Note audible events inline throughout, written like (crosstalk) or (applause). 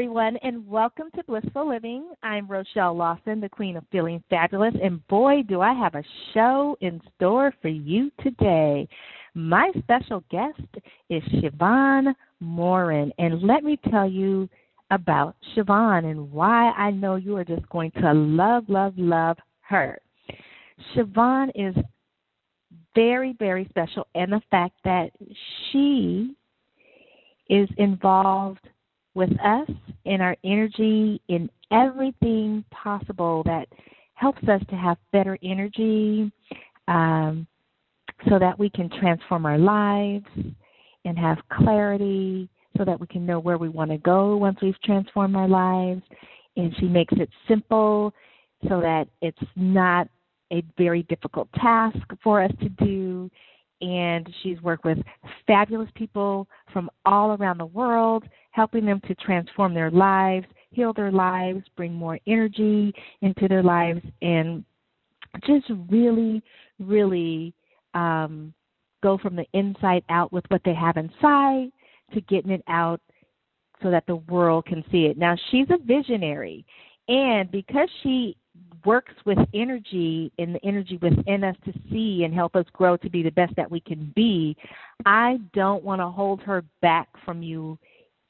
Everyone, and welcome to Blissful Living. I'm Rochelle Lawson, the Queen of Feeling Fabulous, and boy, do I have a show in store for you today. My special guest is Siobhan Morin, and let me tell you about Siobhan and why I know you are just going to love, love, love her. Siobhan is very, very special, and the fact that she is involved with us in our energy in everything possible that helps us to have better energy um, so that we can transform our lives and have clarity so that we can know where we want to go once we've transformed our lives. And she makes it simple so that it's not a very difficult task for us to do. And she's worked with fabulous people from all around the world helping them to transform their lives, heal their lives, bring more energy into their lives, and just really, really um, go from the inside out with what they have inside to getting it out so that the world can see it. Now, she's a visionary, and because she works with energy and the energy within us to see and help us grow to be the best that we can be, I don't want to hold her back from you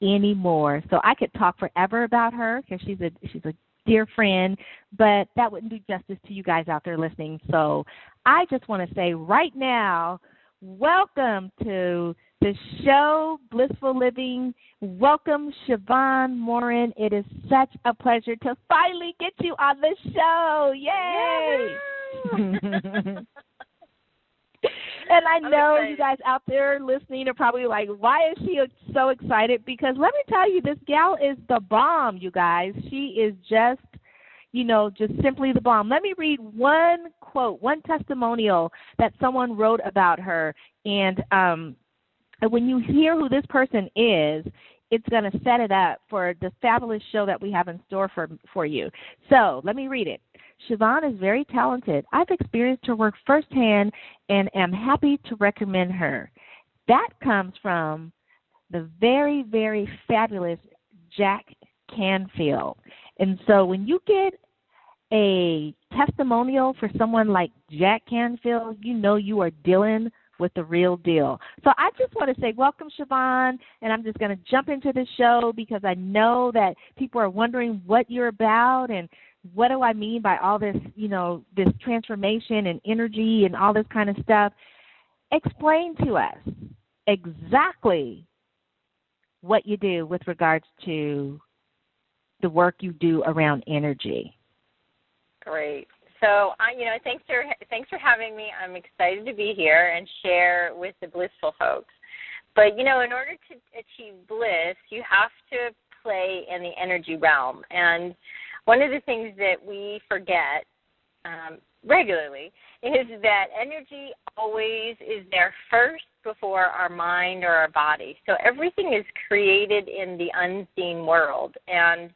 anymore. So I could talk forever about her because she's a she's a dear friend, but that wouldn't do justice to you guys out there listening. So I just want to say right now, welcome to the show Blissful Living. Welcome Siobhan Morin. It is such a pleasure to finally get you on the show. Yay! (laughs) and I know you guys out there listening are probably like, why is she so excited? Because let me tell you, this gal is the bomb, you guys. She is just, you know, just simply the bomb. Let me read one quote, one testimonial that someone wrote about her. And um, when you hear who this person is, it's going to set it up for the fabulous show that we have in store for for you. So let me read it. Siobhan is very talented. I've experienced her work firsthand and am happy to recommend her. That comes from the very, very fabulous Jack Canfield. And so when you get a testimonial for someone like Jack Canfield, you know you are dealing with the real deal. So I just want to say welcome, Siobhan, and I'm just going to jump into the show because I know that people are wondering what you're about and what do I mean by all this, you know, this transformation and energy and all this kind of stuff? Explain to us exactly what you do with regards to the work you do around energy. Great. So, I, you know, thanks for thanks for having me. I'm excited to be here and share with the blissful folks. But you know, in order to achieve bliss, you have to play in the energy realm, and one of the things that we forget um, regularly is that energy always is there first before our mind or our body. So everything is created in the unseen world. And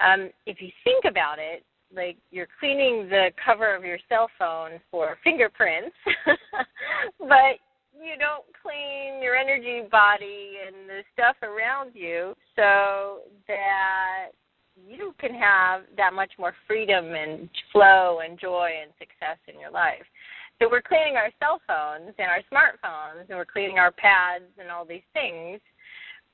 um, if you think about it, like you're cleaning the cover of your cell phone for fingerprints, (laughs) but you don't clean your energy body and the stuff around you so that you can have that much more freedom and flow and joy and success in your life. So we're cleaning our cell phones and our smartphones and we're cleaning our pads and all these things,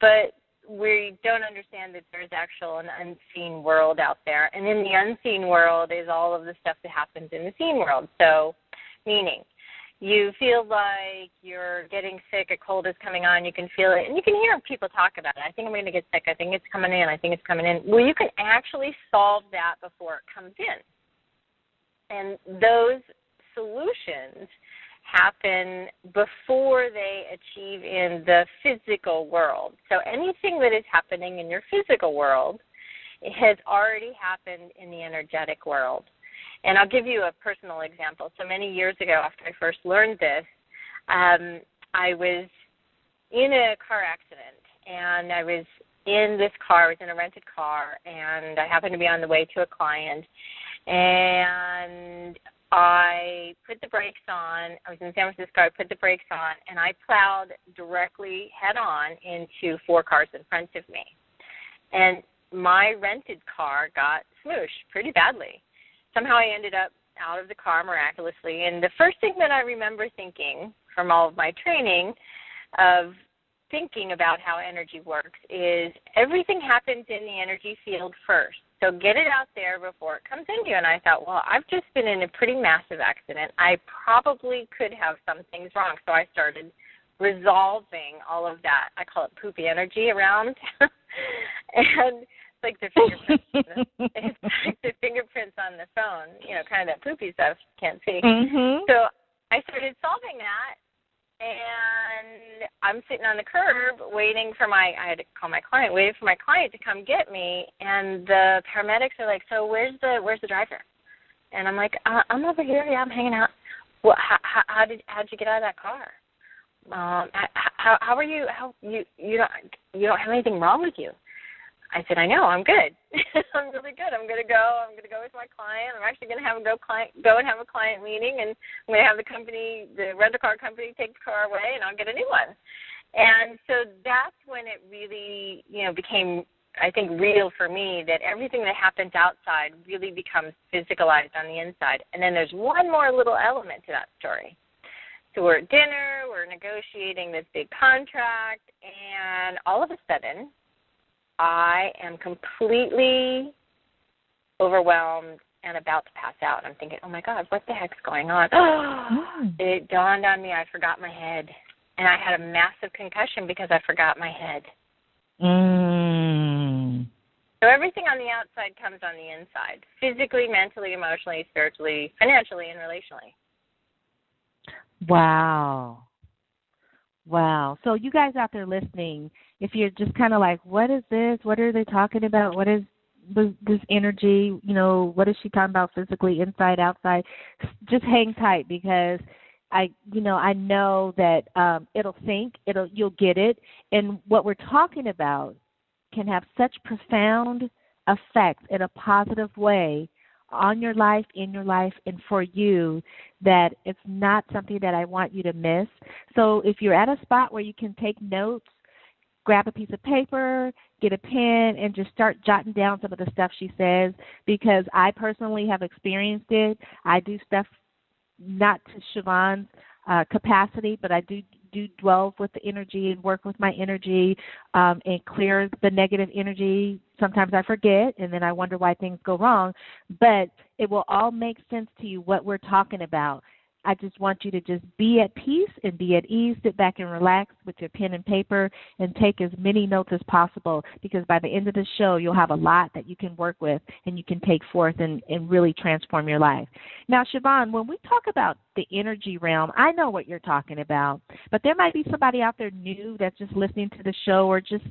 but we don't understand that there's actual an unseen world out there. And in the unseen world is all of the stuff that happens in the seen world. So meaning you feel like you're getting sick, a cold is coming on, you can feel it, and you can hear people talk about it. I think I'm going to get sick. I think it's coming in. I think it's coming in. Well, you can actually solve that before it comes in. And those solutions happen before they achieve in the physical world. So anything that is happening in your physical world has already happened in the energetic world. And I'll give you a personal example. So many years ago, after I first learned this, um, I was in a car accident, and I was in this car. I was in a rented car, and I happened to be on the way to a client, and I put the brakes on. I was in San Francisco. I put the brakes on, and I plowed directly head on into four cars in front of me. And my rented car got smooshed pretty badly. Somehow I ended up out of the car miraculously. And the first thing that I remember thinking from all of my training of thinking about how energy works is everything happens in the energy field first. So get it out there before it comes into you. And I thought, well, I've just been in a pretty massive accident. I probably could have some things wrong. So I started resolving all of that. I call it poopy energy around. (laughs) and like the fingerprints. (laughs) it's like the fingerprints on the phone, you know, kind of that poopy stuff can't see. Mm-hmm. So I started solving that and I'm sitting on the curb waiting for my I had to call my client, waiting for my client to come get me and the paramedics are like, "So where's the where's the driver?" And I'm like, uh, "I'm over here. Yeah, I'm hanging out." Well, how, how, how did how did you get out of that car? Um, how how are you? How you you don't you don't have anything wrong with you? I said, I know, I'm good. (laughs) I'm really good. I'm gonna go. I'm gonna go with my client. I'm actually gonna have a go client go and have a client meeting, and I'm gonna have the company, the rental car company, take the car away, and I'll get a new one. And so that's when it really, you know, became, I think, real for me that everything that happens outside really becomes physicalized on the inside. And then there's one more little element to that story. So we're at dinner, we're negotiating this big contract, and all of a sudden, I am completely overwhelmed and about to pass out. I'm thinking, oh my God, what the heck's going on? (gasps) Mm. it dawned on me I forgot my head. And I had a massive concussion because I forgot my head. Mm. So everything on the outside comes on the inside physically, mentally, emotionally, spiritually, financially, and relationally. Wow. Wow. So you guys out there listening, if you're just kind of like, what is this? What are they talking about? What is this, energy? You know, what is she talking about physically, inside, outside? Just hang tight because I, you know, I know that um, it'll sink. It'll, you'll get it. And what we're talking about can have such profound effects in a positive way on your life, in your life, and for you that it's not something that I want you to miss. So if you're at a spot where you can take notes, grab a piece of paper, get a pen, and just start jotting down some of the stuff she says because I personally have experienced it. I do stuff not to Siobhan's uh, capacity, but I do do dwell with the energy and work with my energy um, and clear the negative energy. Sometimes I forget and then I wonder why things go wrong, but it will all make sense to you what we're talking about. I just want you to just be at peace and be at ease. Sit back and relax with your pen and paper and take as many notes as possible because by the end of the show, you'll have a lot that you can work with and you can take forth and, and really transform your life. Now, Siobhan, when we talk about the energy realm, I know what you're talking about, but there might be somebody out there new that's just listening to the show or just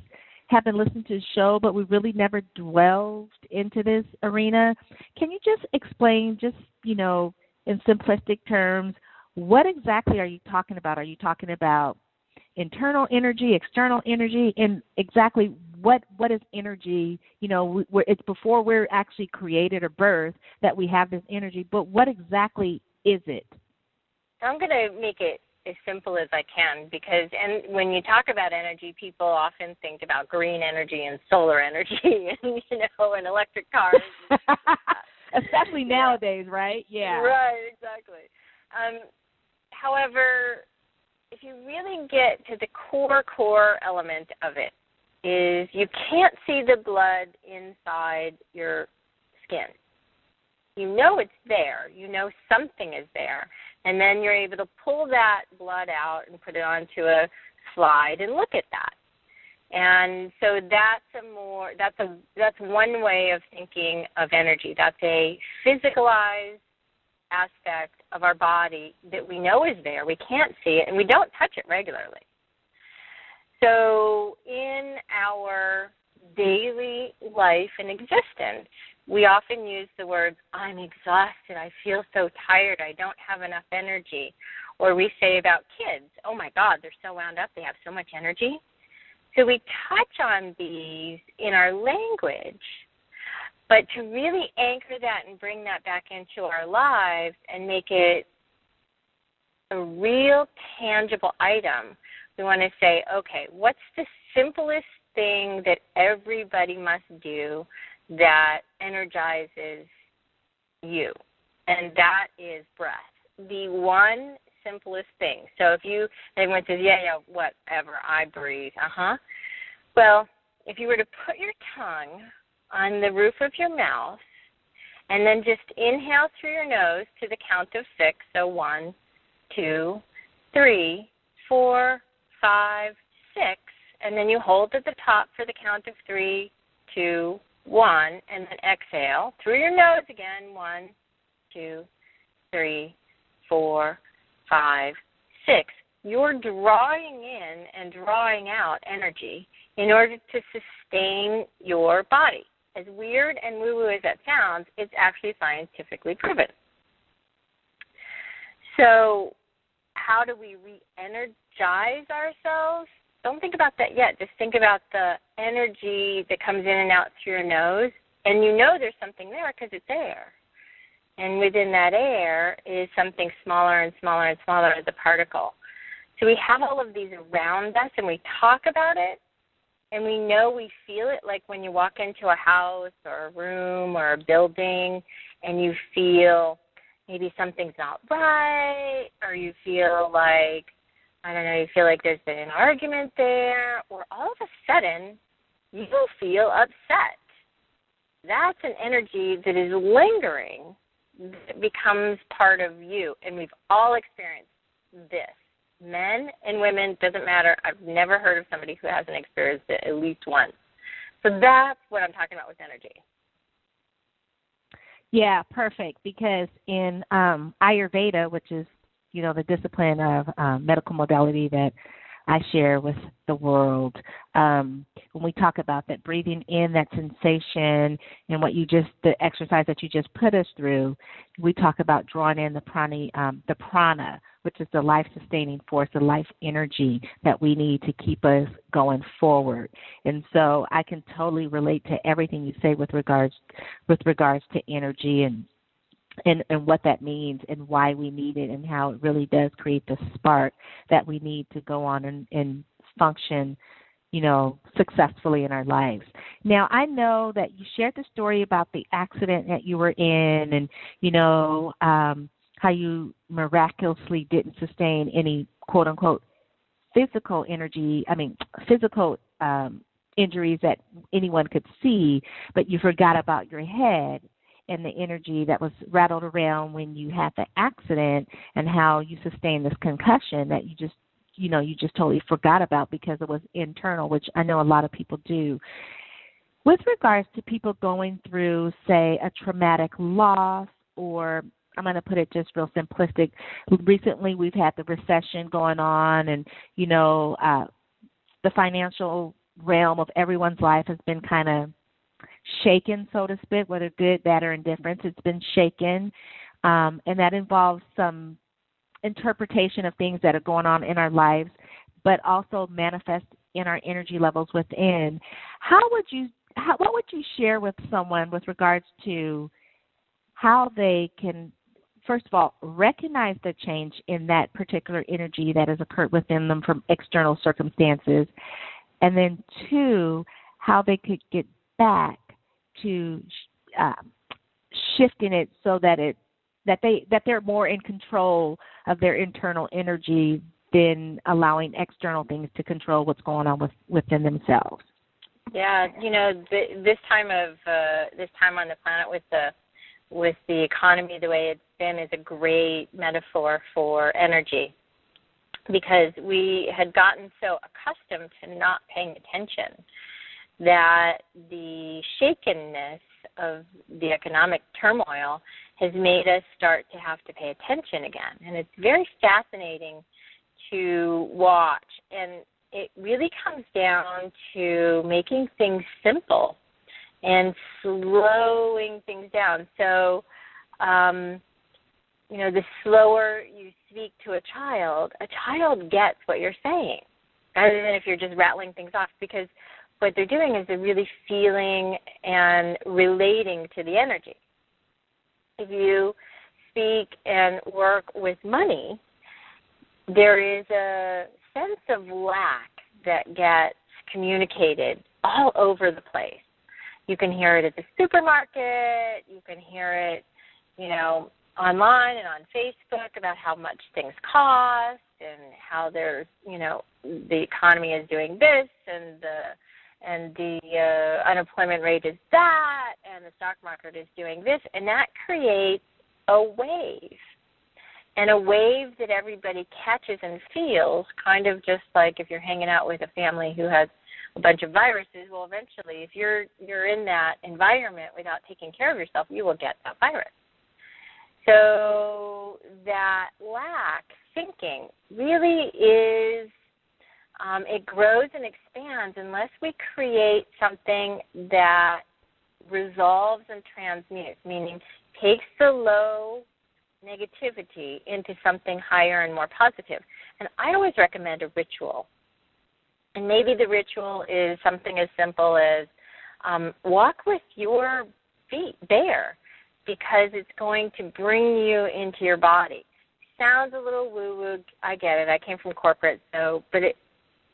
have been listening to the show, but we really never dwelled into this arena. Can you just explain, just, you know, in simplistic terms, what exactly are you talking about? Are you talking about internal energy, external energy, and exactly what what is energy? You know, we, it's before we're actually created or birthed that we have this energy. But what exactly is it? I'm going to make it as simple as I can because and when you talk about energy, people often think about green energy and solar energy (laughs) and you know and electric cars. (laughs) especially (laughs) nowadays, right? Yeah. Right, exactly. Um, however, if you really get to the core core element of it is you can't see the blood inside your skin. You know it's there. You know something is there. And then you're able to pull that blood out and put it onto a slide and look at that and so that's a more that's a that's one way of thinking of energy that's a physicalized aspect of our body that we know is there we can't see it and we don't touch it regularly so in our daily life and existence. We often use the words, I'm exhausted, I feel so tired, I don't have enough energy. Or we say about kids, oh my God, they're so wound up, they have so much energy. So we touch on these in our language. But to really anchor that and bring that back into our lives and make it a real tangible item, we want to say, okay, what's the simplest thing that everybody must do that energizes you? And that is breath. The one simplest thing. So if you everyone says, Yeah, yeah, whatever, I breathe, uh huh. Well, if you were to put your tongue on the roof of your mouth and then just inhale through your nose to the count of six, so one, two, three, four, five, six, and then you hold at the top for the count of three, two, one, and then exhale through your nose again. One, two, three, four, five, six. You're drawing in and drawing out energy in order to sustain your body. As weird and woo woo as that sounds, it's actually scientifically proven. So, how do we re energize ourselves? Don't think about that yet. Just think about the energy that comes in and out through your nose, and you know there's something there because it's air. And within that air is something smaller and smaller and smaller as a particle. So we have all of these around us, and we talk about it, and we know we feel it like when you walk into a house or a room or a building and you feel maybe something's not right or you feel like I don't know, you feel like there's been an argument there or all of a sudden you feel upset. That's an energy that is lingering that becomes part of you and we've all experienced this. Men and women doesn't matter. I've never heard of somebody who hasn't experienced it at least once. So that's what I'm talking about with energy. Yeah, perfect. Because in um, Ayurveda, which is you know the discipline of um, medical modality that I share with the world, um, when we talk about that breathing in that sensation and what you just the exercise that you just put us through, we talk about drawing in the prana, um, the prana, which is the life sustaining force, the life energy that we need to keep us going forward. And so I can totally relate to everything you say with regards with regards to energy and and, and what that means and why we need it and how it really does create the spark that we need to go on and, and function you know, successfully in our lives. Now, I know that you shared the story about the accident that you were in and, you know, um, how you miraculously didn't sustain any quote unquote physical energy, I mean, physical um, injuries that anyone could see, but you forgot about your head and the energy that was rattled around when you had the accident and how you sustained this concussion that you just you know you just totally forgot about because it was internal which i know a lot of people do with regards to people going through say a traumatic loss or I'm going to put it just real simplistic. Recently, we've had the recession going on, and you know, uh, the financial realm of everyone's life has been kind of shaken, so to speak, whether good, bad, or indifference. It's been shaken, um, and that involves some interpretation of things that are going on in our lives, but also manifest in our energy levels within. How would you? How, what would you share with someone with regards to how they can first of all, recognize the change in that particular energy that has occurred within them from external circumstances, and then two, how they could get back to uh, shifting it so that it that they that they're more in control of their internal energy than allowing external things to control what's going on with within themselves. Yeah, you know, th- this time of uh, this time on the planet with the with the economy the way it's been is a great metaphor for energy because we had gotten so accustomed to not paying attention that the shakenness of the economic turmoil has made us start to have to pay attention again. And it's very fascinating to watch. And it really comes down to making things simple and slowing things down. So, um, you know, the slower you speak to a child, a child gets what you're saying, rather than if you're just rattling things off. Because what they're doing is they're really feeling and relating to the energy. If you speak and work with money, there is a sense of lack that gets communicated all over the place. You can hear it at the supermarket, you can hear it, you know, online and on Facebook about how much things cost and how there's, you know, the economy is doing this and the and the uh, unemployment rate is that and the stock market is doing this and that creates a wave. And a wave that everybody catches and feels kind of just like if you're hanging out with a family who has a bunch of viruses well eventually if you're you're in that environment without taking care of yourself you will get that virus. So that lack thinking really is um, it grows and expands unless we create something that resolves and transmutes meaning takes the low negativity into something higher and more positive. And I always recommend a ritual. And maybe the ritual is something as simple as um, walk with your feet bare because it's going to bring you into your body. Sounds a little woo woo. I get it. I came from corporate, so but it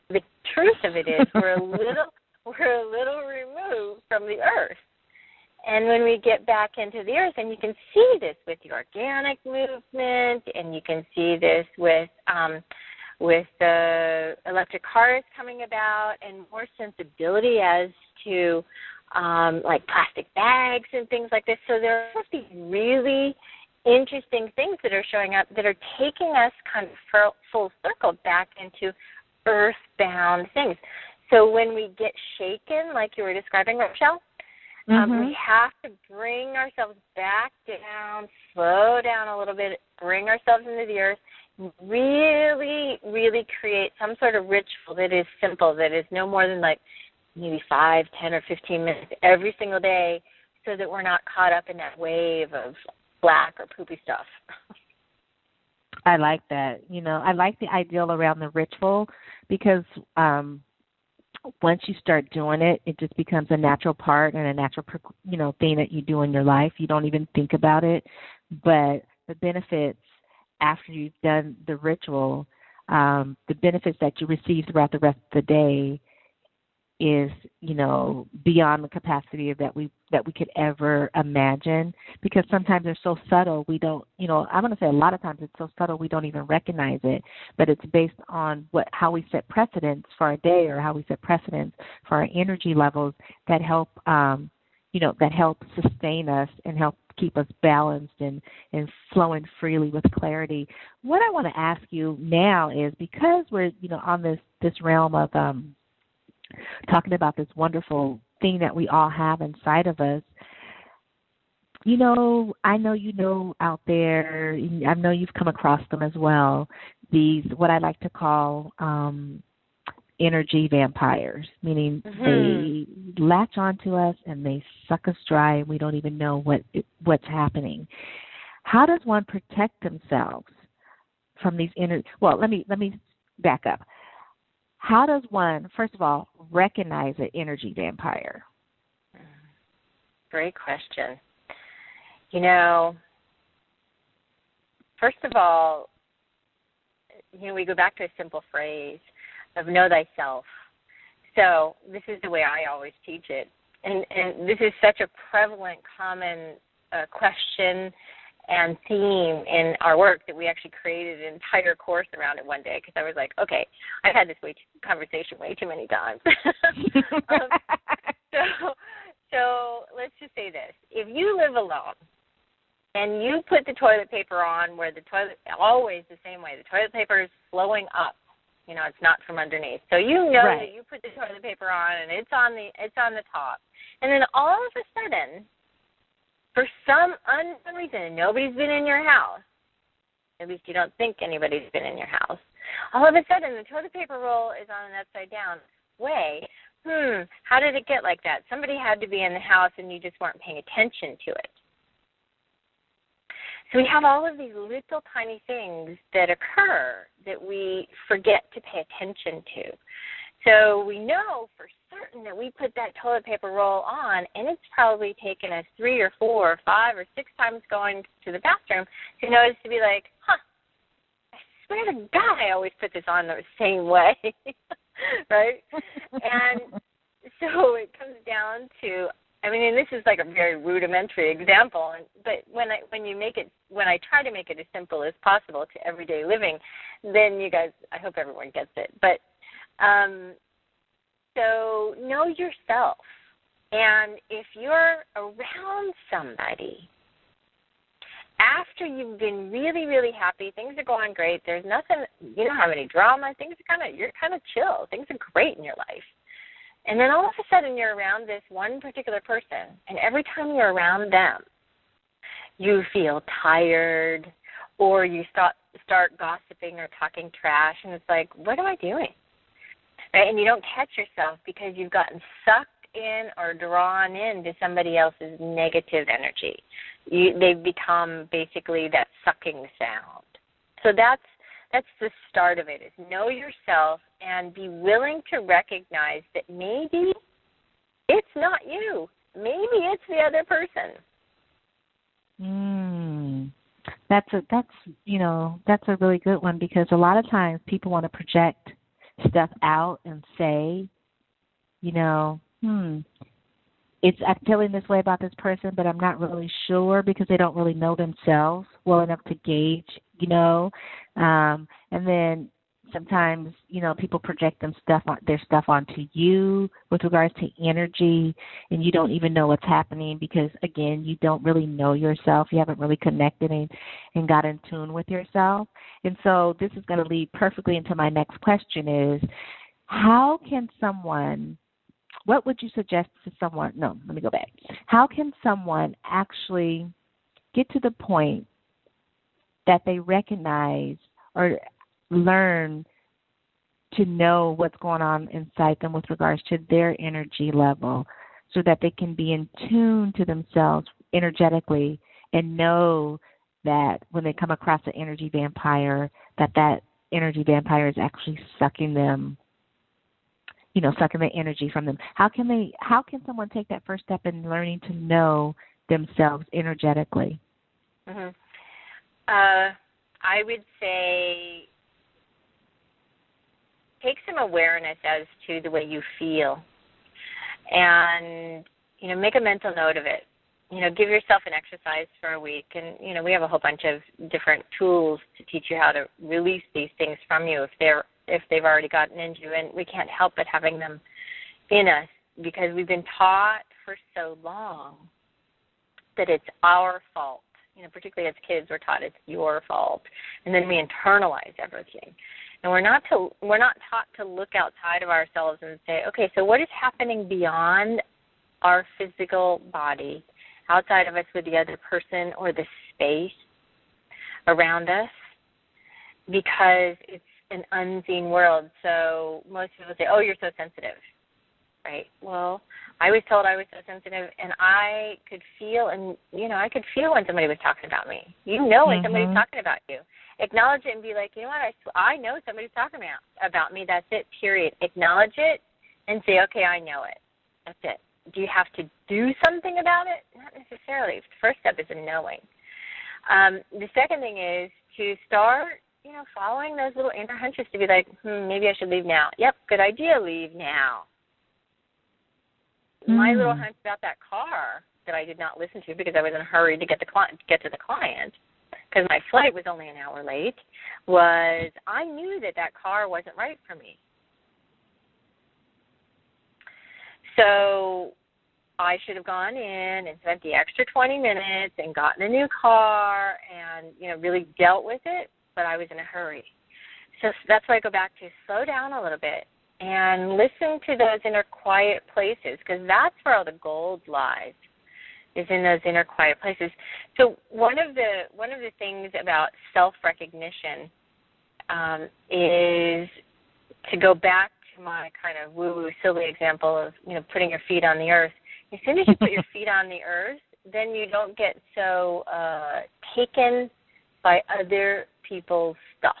the truth of it is we're a little (laughs) we're a little removed from the earth. And when we get back into the earth, and you can see this with the organic movement, and you can see this with um, with the electric cars coming about, and more sensibility as to um, like plastic bags and things like this. So there are these really interesting things that are showing up that are taking us kind of full circle back into earthbound things. So when we get shaken, like you were describing, Rochelle, mm-hmm. Um, we have to bring ourselves back down, slow down a little bit, bring ourselves into the earth, really, really create some sort of ritual that is simple, that is no more than like maybe five, ten, or fifteen minutes every single day, so that we're not caught up in that wave of black or poopy stuff. (laughs) I like that. You know, I like the ideal around the ritual because um once you start doing it, it just becomes a natural part and a natural, you know, thing that you do in your life. You don't even think about it, but the benefits after you've done the ritual, um, the benefits that you receive throughout the rest of the day is you know beyond the capacity that we that we could ever imagine because sometimes they're so subtle we don't you know i'm going to say a lot of times it's so subtle we don't even recognize it but it's based on what how we set precedents for our day or how we set precedents for our energy levels that help um you know that help sustain us and help keep us balanced and and flowing freely with clarity. What i want to ask you now is because we're you know on this this realm of um talking about this wonderful thing that we all have inside of us. You know, I know you know out there, I know you've come across them as well, these, what I like to call um, energy vampires, meaning mm-hmm. they latch onto us and they suck us dry and we don't even know what what's happening. How does one protect themselves from these energy? Well, let me let me back up. How does one, first of all, recognize an energy vampire? Great question. You know, first of all, you know, we go back to a simple phrase of know thyself. So this is the way I always teach it. And, and this is such a prevalent, common uh, question and theme in our work that we actually created an entire course around it one day because I was like, okay, I've had this way too, conversation way too many times. (laughs) um, so, so let's just say this: if you live alone and you put the toilet paper on where the toilet always the same way, the toilet paper is flowing up. You know, it's not from underneath. So you know right. that you put the toilet paper on and it's on the it's on the top. And then all of a sudden for some unknown reason, nobody's been in your house. At least you don't think anybody's been in your house. All of a sudden, the toilet paper roll is on an upside down way. Hmm, How did it get like that? Somebody had to be in the house and you just weren't paying attention to it. So we have all of these little tiny things that occur that we forget to pay attention to. So we know for certain that we put that toilet paper roll on, and it's probably taken us three or four or five or six times going to the bathroom to notice to be like, huh, I swear to God, I always put this on the same way, (laughs) right? and so it comes down to I mean, and this is like a very rudimentary example, but when I when you make it when I try to make it as simple as possible to everyday living, then you guys, I hope everyone gets it. But um, so know yourself, and if you're around somebody after you've been really really happy, things are going great. There's nothing, you don't have any drama. Things are kind of you're kind of chill. Things are great in your life and then all of a sudden you're around this one particular person, and every time you're around them, you feel tired or you start start gossiping or talking trash and it's like, what am I doing? Right? And you don't catch yourself because you've gotten sucked in or drawn into somebody else's negative energy. You, they've become basically that sucking sound. So that's that's the start of it is know yourself and be willing to recognize that maybe it's not you maybe it's the other person mm. that's a that's you know that's a really good one because a lot of times people want to project stuff out and say you know hmm it's I'm feeling this way about this person, but I'm not really sure because they don't really know themselves well enough to gauge, you know. Um, and then sometimes, you know, people project them stuff on their stuff onto you with regards to energy, and you don't even know what's happening because again, you don't really know yourself. You haven't really connected and and got in tune with yourself. And so this is going to lead perfectly into my next question: is how can someone what would you suggest to someone? No, let me go back. How can someone actually get to the point that they recognize or learn to know what's going on inside them with regards to their energy level so that they can be in tune to themselves energetically and know that when they come across an energy vampire that that energy vampire is actually sucking them you know sucking the energy from them how can they how can someone take that first step in learning to know themselves energetically mm-hmm. uh, i would say take some awareness as to the way you feel and you know make a mental note of it you know give yourself an exercise for a week and you know we have a whole bunch of different tools to teach you how to release these things from you if they're if they've already gotten into you, and we can't help but having them in us because we've been taught for so long that it's our fault. You know, particularly as kids, we're taught it's your fault, and then we internalize everything. And we're not to we're not taught to look outside of ourselves and say, okay, so what is happening beyond our physical body, outside of us with the other person or the space around us? Because it's an unseen world. So most people say, "Oh, you're so sensitive." Right? Well, I was told I was so sensitive and I could feel and you know, I could feel when somebody was talking about me. You know when mm-hmm. somebody's talking about you. Acknowledge it and be like, "You know what? I I know somebody's talking about about me. That's it. Period." Acknowledge it and say, "Okay, I know it." That's it. Do you have to do something about it? Not necessarily. The first step is a knowing. Um, the second thing is to start you know, following those little inner hunches to be like, hmm, maybe I should leave now. Yep, good idea, leave now. Mm. My little hmm. hunch about that car that I did not listen to because I was in a hurry to get the client get to the client because my flight was only an hour late was I knew that that car wasn't right for me. So I should have gone in and spent the extra 20 minutes and gotten a new car and you know really dealt with it but I was in a hurry. So that's why I go back to slow down a little bit and listen to those inner quiet places because that's where all the gold lies is in those inner quiet places. So one of the one of the things about self recognition um, is to go back to my kind of woo woo silly example of, you know, putting your feet on the earth, as soon as you put your (laughs) feet on the earth, then you don't get so uh taken by other people's stuff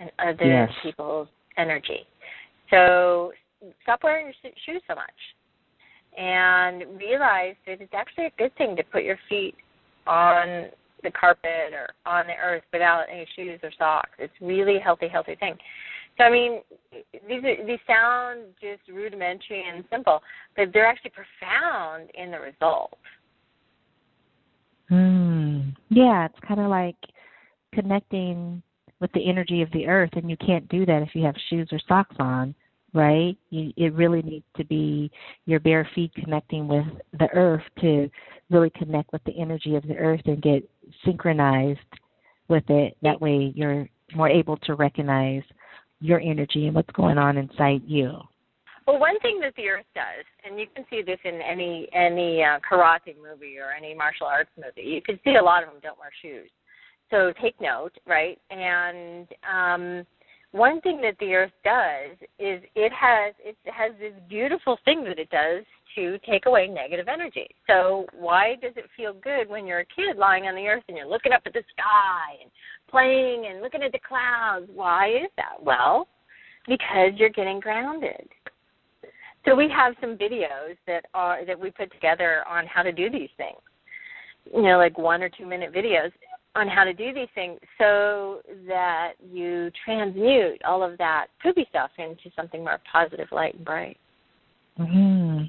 and other yes. people's energy. So stop wearing your shoes so much and realize that it's actually a good thing to put your feet on the carpet or on the earth without any shoes or socks. It's really healthy, healthy thing. So I mean, these are, these sound just rudimentary and simple, but they're actually profound in the result. Hmm. Yeah, it's kind of like connecting with the energy of the earth, and you can't do that if you have shoes or socks on, right? You, it really needs to be your bare feet connecting with the earth to really connect with the energy of the earth and get synchronized with it. That way, you're more able to recognize your energy and what's going on inside you. Well, one thing that the earth does, and you can see this in any any uh, karate movie or any martial arts movie, you can see a lot of them don't wear shoes. So take note, right? And um, one thing that the earth does is it has it has this beautiful thing that it does to take away negative energy. So why does it feel good when you're a kid lying on the earth and you're looking up at the sky and playing and looking at the clouds? Why is that? Well, because you're getting grounded. So we have some videos that are that we put together on how to do these things. You know, like one or two minute videos on how to do these things so that you transmute all of that poopy stuff into something more positive, light, and bright. Hmm.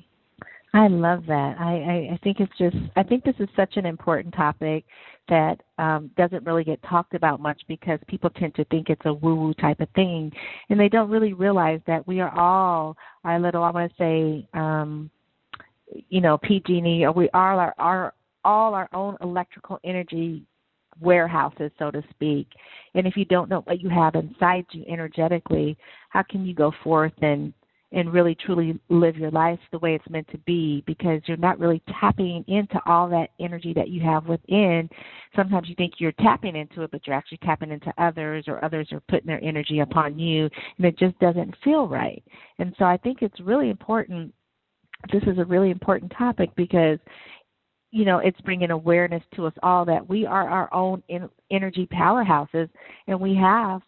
I love that. I, I, I think it's just I think this is such an important topic that um, doesn't really get talked about much because people tend to think it's a woo woo type of thing, and they don't really realize that we are all our little I want to say, um, you know, PG&E, or we are our, our all our own electrical energy warehouses, so to speak. And if you don't know what you have inside you energetically, how can you go forth and and really truly live your life the way it's meant to be because you're not really tapping into all that energy that you have within. Sometimes you think you're tapping into it, but you're actually tapping into others, or others are putting their energy upon you, and it just doesn't feel right. And so I think it's really important. This is a really important topic because you know it's bringing awareness to us all that we are our own in, energy powerhouses and we have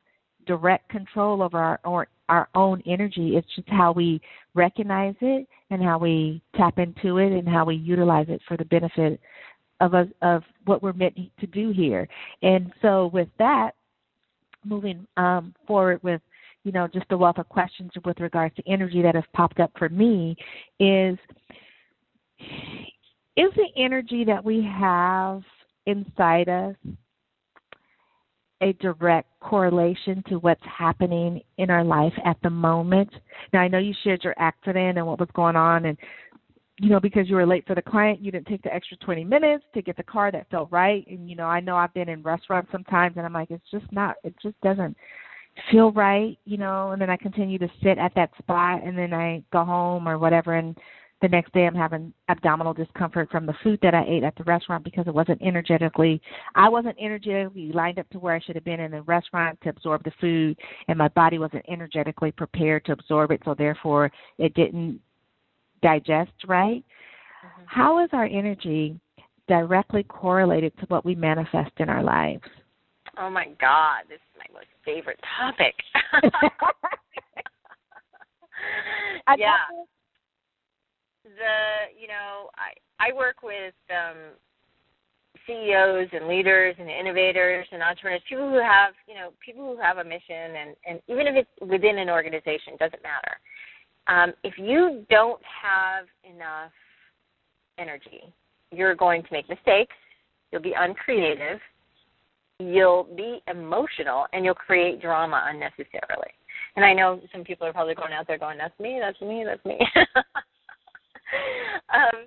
direct control over our, our our own energy. It's just how we recognize it and how we tap into it and how we utilize it for the benefit of us of what we're meant to do here. And so with that moving um, forward with you know just a wealth of questions with regards to energy that have popped up for me is is the energy that we have inside us a direct correlation to what's happening in our life at the moment. Now, I know you shared your accident and what was going on, and you know, because you were late for the client, you didn't take the extra 20 minutes to get the car that felt right. And, you know, I know I've been in restaurants sometimes and I'm like, it's just not, it just doesn't feel right, you know, and then I continue to sit at that spot and then I go home or whatever and the next day I'm having abdominal discomfort from the food that I ate at the restaurant because it wasn't energetically I wasn't energetically lined up to where I should have been in the restaurant to absorb the food and my body wasn't energetically prepared to absorb it so therefore it didn't digest right. Mm-hmm. How is our energy directly correlated to what we manifest in our lives? Oh my God, this is my most favorite topic. (laughs) (laughs) yeah the you know I I work with um, CEOs and leaders and innovators and entrepreneurs, people who have you know people who have a mission and and even if it's within an organization, doesn't matter. Um, if you don't have enough energy, you're going to make mistakes. You'll be uncreative. You'll be emotional, and you'll create drama unnecessarily. And I know some people are probably going out there going, "That's me. That's me. That's me." (laughs) (laughs) um,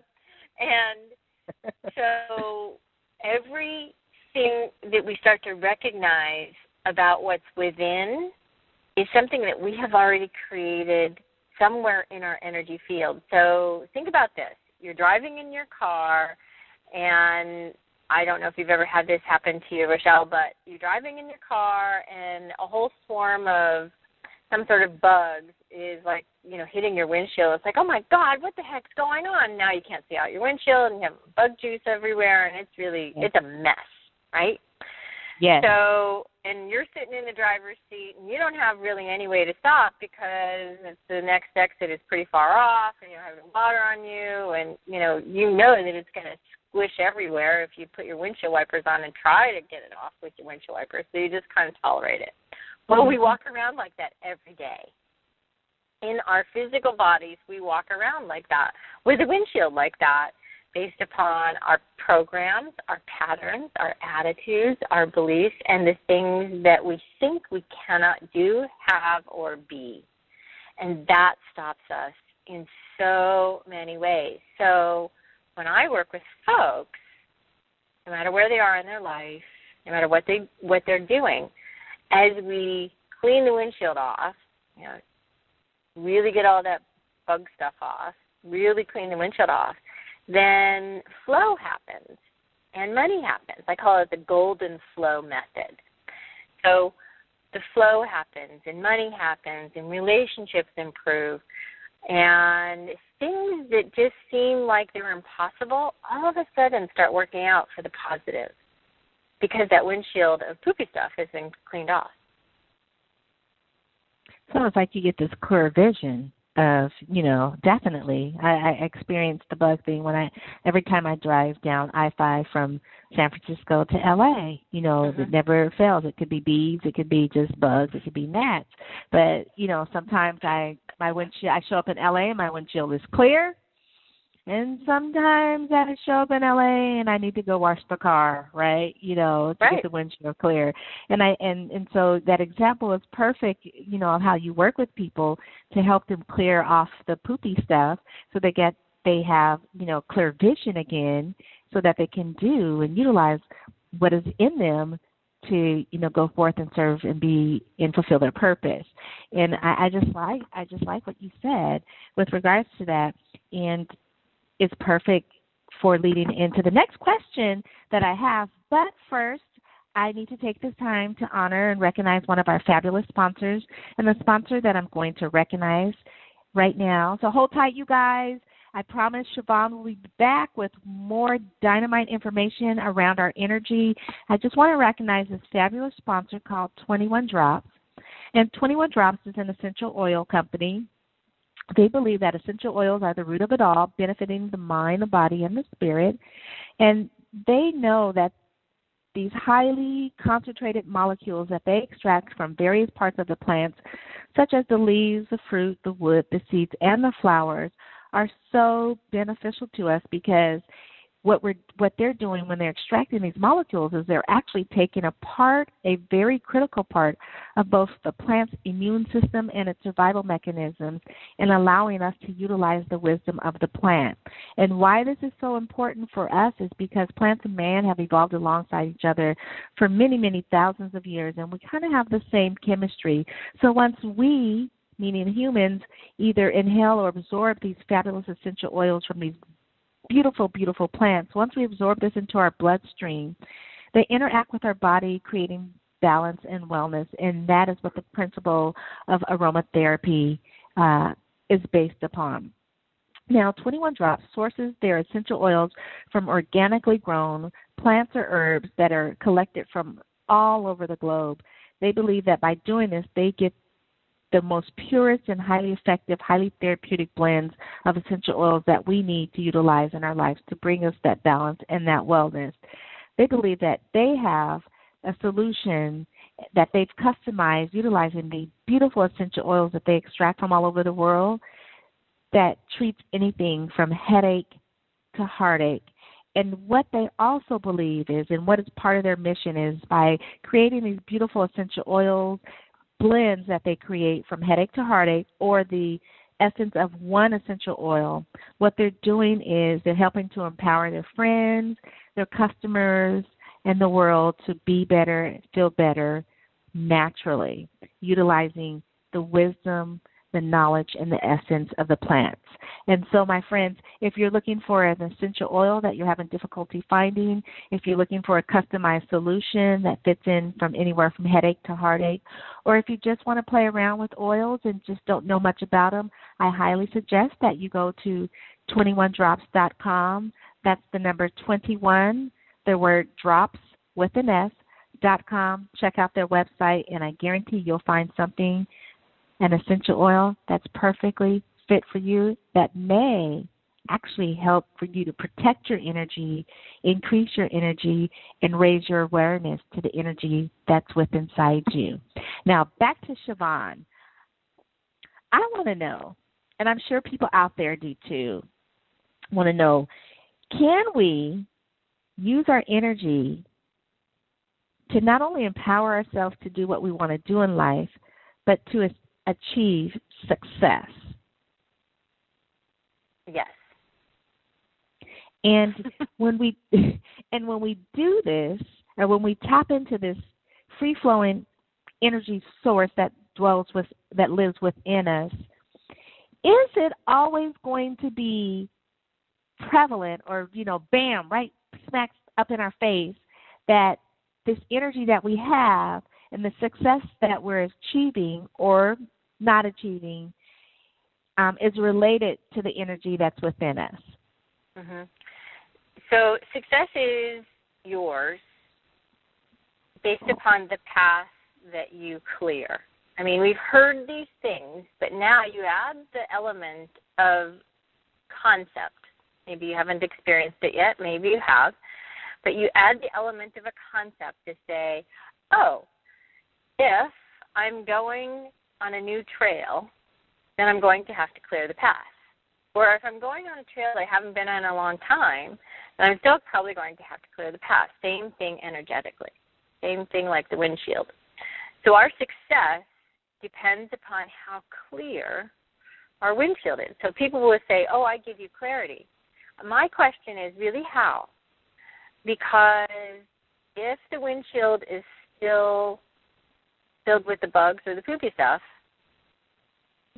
and so everything that we start to recognize about what's within is something that we have already created somewhere in our energy field. So think about this. You're driving in your car and I don't know if you've ever had this happen to you, Rochelle, but you're driving in your car and a whole swarm of some sort of bug is like you know hitting your windshield. It's like, oh my God, what the heck's going on? Now you can't see out your windshield, and you have bug juice everywhere, and it's really it's a mess, right? yeah So, and you're sitting in the driver's seat, and you don't have really any way to stop because it's the next exit is pretty far off, and you're having water on you, and you know you know that it's going to squish everywhere if you put your windshield wipers on and try to get it off with your windshield wipers. So you just kind of tolerate it. Well, we mm-hmm. walk around like that every day. In our physical bodies, we walk around like that with a windshield like that based upon our programs, our patterns, our attitudes, our beliefs, and the things that we think we cannot do, have, or be. And that stops us in so many ways. So when I work with folks, no matter where they are in their life, no matter what they what they're doing, as we clean the windshield off, you know, really get all that bug stuff off, really clean the windshield off, then flow happens and money happens. I call it the golden flow method. So the flow happens and money happens and relationships improve and things that just seem like they're impossible all of a sudden start working out for the positive because that windshield of poopy stuff has been cleaned off. Sounds like you get this clear vision of you know definitely. I, I experienced the bug thing when I every time I drive down I five from San Francisco to LA you know mm-hmm. it never fails. It could be bees it could be just bugs it could be gnats. But you know sometimes I my windshield I show up in LA and my windshield is clear and sometimes I show up in LA and I need to go wash the car, right? You know, to right. get the windshield clear. And I and and so that example is perfect, you know, of how you work with people to help them clear off the poopy stuff so they get they have, you know, clear vision again so that they can do and utilize what is in them to you know go forth and serve and be and fulfill their purpose and I, I just like i just like what you said with regards to that and is perfect for leading into the next question that I have. But first, I need to take this time to honor and recognize one of our fabulous sponsors, and the sponsor that I'm going to recognize right now. So hold tight, you guys. I promise Sheevaun will be back with more dynamite information around our energy. I just want to recognize this fabulous sponsor called 21 Drops. And 21 Drops is an essential oil company they believe that essential oils are the root of it all, benefiting the mind, the body, and the spirit. And they know that these highly concentrated molecules that they extract from various parts of the plants, such as the leaves, the fruit, the wood, the seeds, and the flowers, are so beneficial to us because what we're what they're doing when they're extracting these molecules is they're actually taking apart a very critical part of both the plant's immune system and its survival mechanisms and allowing us to utilize the wisdom of the plant. And why this is so important for us is because plants and man have evolved alongside each other for many, many thousands of years and we kind of have the same chemistry. So once we meaning humans, either inhale or absorb these fabulous essential oils from these beautiful, beautiful plants, once we absorb this into our bloodstream, they interact with our body, creating balance and wellness. And that is what the principle of aromatherapy uh, is based upon. Now, 21 Drops sources their essential oils from organically grown plants or herbs that are collected from all over the globe. They believe that by doing this, they get the most purest and highly effective, highly therapeutic blends of essential oils that we need to utilize in our lives to bring us that balance and that wellness. They believe that they have a solution that they've customized utilizing the beautiful essential oils that they extract from all over the world that treats anything from headache to heartache. And what they also believe is, and what is part of their mission is by creating these beautiful essential oils, blends that they create from headache to heartache or the essence of one essential oil, what they're doing is they're helping to empower their friends, their customers, and the world to be better, feel better naturally, utilizing the wisdom, the knowledge and the essence of the plants. And so, my friends, if you're looking for an essential oil that you're having difficulty finding, if you're looking for a customized solution that fits in from anywhere from headache to heartache, or if you just want to play around with oils and just don't know much about them, I highly suggest that you go to 21drops.com. That's the number 21, the word drops with an S, dot com. Check out their website, and I guarantee you'll find something, an essential oil that's perfectly fit for you that may actually help for you to protect your energy, increase your energy, and raise your awareness to the energy that's within inside you. Now, back to Sheevaun. I want to know, and I'm sure people out there do too, want to know can we use our energy to not only empower ourselves to do what we want to do in life, but to achieve success? Yes. And (laughs) when we (laughs) and when we do this, or when we tap into this free flowing energy source that dwells with that lives within us, is it always going to be prevalent or, you know, bam, right smack up in our face that this energy that we have and the success that we're achieving or not achieving um, is related to the energy that's within us. Mm-hmm. So success is yours based upon the path that you clear. I mean, we've heard these things, but now you add the element of concept. Maybe you haven't experienced it yet, maybe you have, but you add the element of a concept to say, oh, if I'm going on a new trail then I'm going to have to clear the path. Or if I'm going on a trail I haven't been on in a long time, then I'm still probably going to have to clear the path. Same thing energetically. Same thing like the windshield. So our success depends upon how clear our windshield is. So people will say, Oh, I give you clarity. My question is really how? Because if the windshield is still filled with the bugs or the poopy stuff,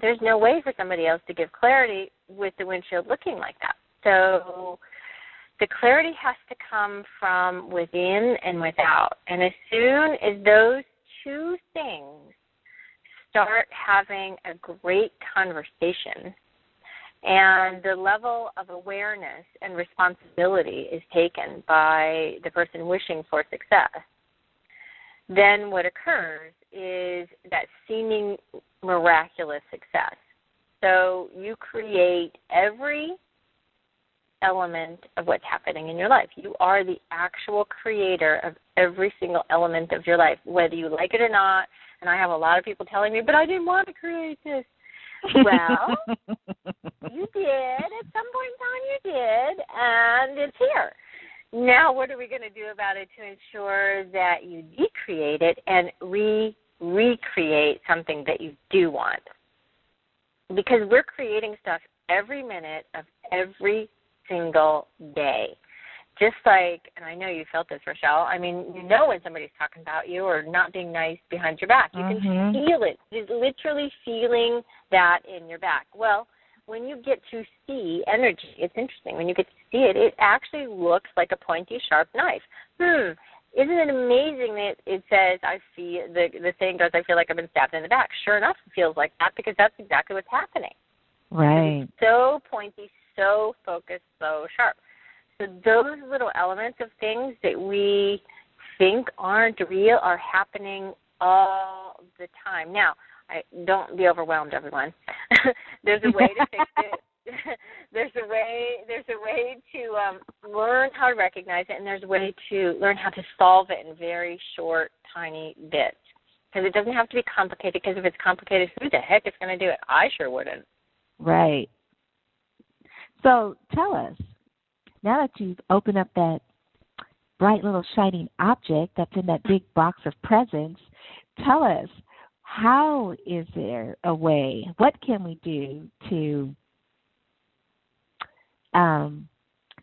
there's no way for somebody else to give clarity with the windshield looking like that. So the clarity has to come from within and without. And as soon as those two things start having a great conversation and the level of awareness and responsibility is taken by the person wishing for success, then what occurs is that seeming miraculous success. So you create every element of what's happening in your life. You are the actual creator of every single element of your life, whether you like it or not. And I have a lot of people telling me, but I didn't want to create this. Well, (laughs) you did. At some point in time, you did, and it's here. Now, what are we going to do about it to ensure that you decreate it and re recreate something that you do want. Because we're creating stuff every minute of every single day. Just like, and I know you felt this, Rochelle. I mean, you know when somebody's talking about you or not being nice behind your back. You mm-hmm. can feel it. It's literally feeling that in your back. Well, when you get to see energy, it's interesting. When you get to see it, it actually looks like a pointy, sharp knife. Hmm isn't it amazing that it says I feel the the saying goes I feel like I've been stabbed in the back. Sure enough, it feels like that because that's exactly what's happening. Right. So pointy, so focused, so sharp. So those little elements of things that we think aren't real are happening all the time. Now, I don't be overwhelmed, everyone. (laughs) There's a way to fix it. (laughs) (laughs) there's a way there's a way to um, learn how to recognize it, and there's a way to learn how to solve it in very short, tiny bits. Because it doesn't have to be complicated. Because if it's complicated, who the heck is going to do it? I sure wouldn't. Right. So tell us now that you've opened up that bright little shining object that's in that big box of presents. Tell us how is there a way? What can we do to um,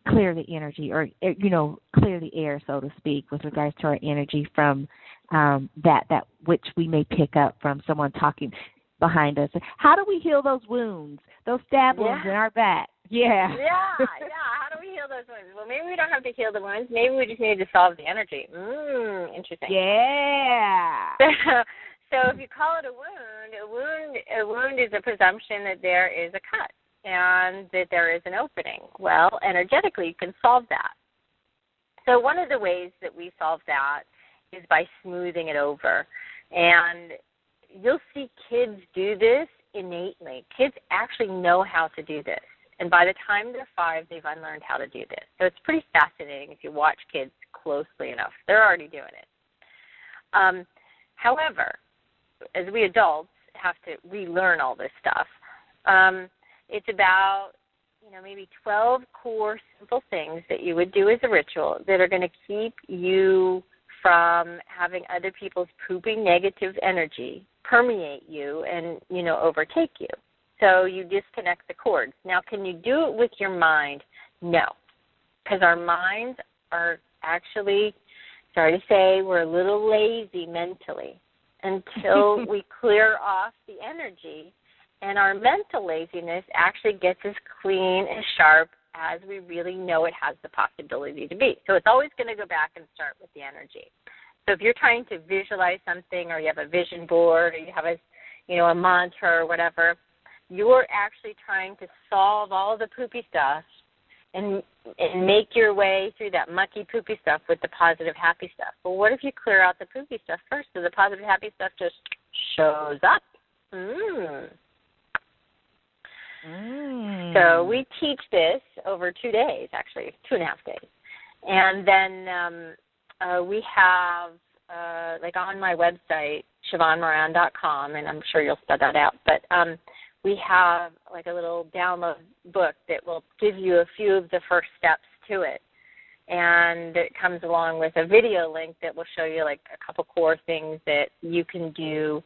clear the energy or eh, you know clear the air so to speak with regards to our energy from um, that that which we may pick up from someone talking behind us. How do we heal those wounds, those stab wounds yeah. in our back? Yeah. Yeah, yeah. How do we heal those wounds? Well, maybe we don't have to heal the wounds. Maybe we just need to solve the energy. Mmm, interesting. Yeah. (laughs) so if you call it a wound, a wound, a wound is a presumption that there is a cut and that there is an opening. Well, energetically, you can solve that. So one of the ways that we solve that is by smoothing it over. And you'll see kids do this innately. Kids actually know how to do this. And by the time they're five, they've unlearned how to do this. So it's pretty fascinating if you watch kids closely enough. They're already doing it. Um, however, as we adults have to relearn all this stuff, um, it's about you know maybe 12 core simple things that you would do as a ritual that are going to keep you from having other people's pooping negative energy permeate you and you know overtake you. So you disconnect the cords. Now can you do it with your mind? No. Because our minds are actually sorry to say we're a little lazy mentally until (laughs) we clear off the energy and our mental laziness actually gets as clean and sharp as we really know it has the possibility to be. So it's always going to go back and start with the energy. So if you're trying to visualize something or you have a vision board or you have a you know a mantra or whatever, you're actually trying to solve all the poopy stuff and and make your way through that mucky poopy stuff with the positive happy stuff. Well, what if you clear out the poopy stuff first so the positive happy stuff just shows up? Mm. Mm. So we teach this over two days, actually two and a half days, and then um, uh, we have uh, like on my website SheevaunMoran.com, and I'm sure you'll spell that out. But um, we have like a little download book that will give you a few of the first steps to it, and it comes along with a video link that will show you like a couple core things that you can do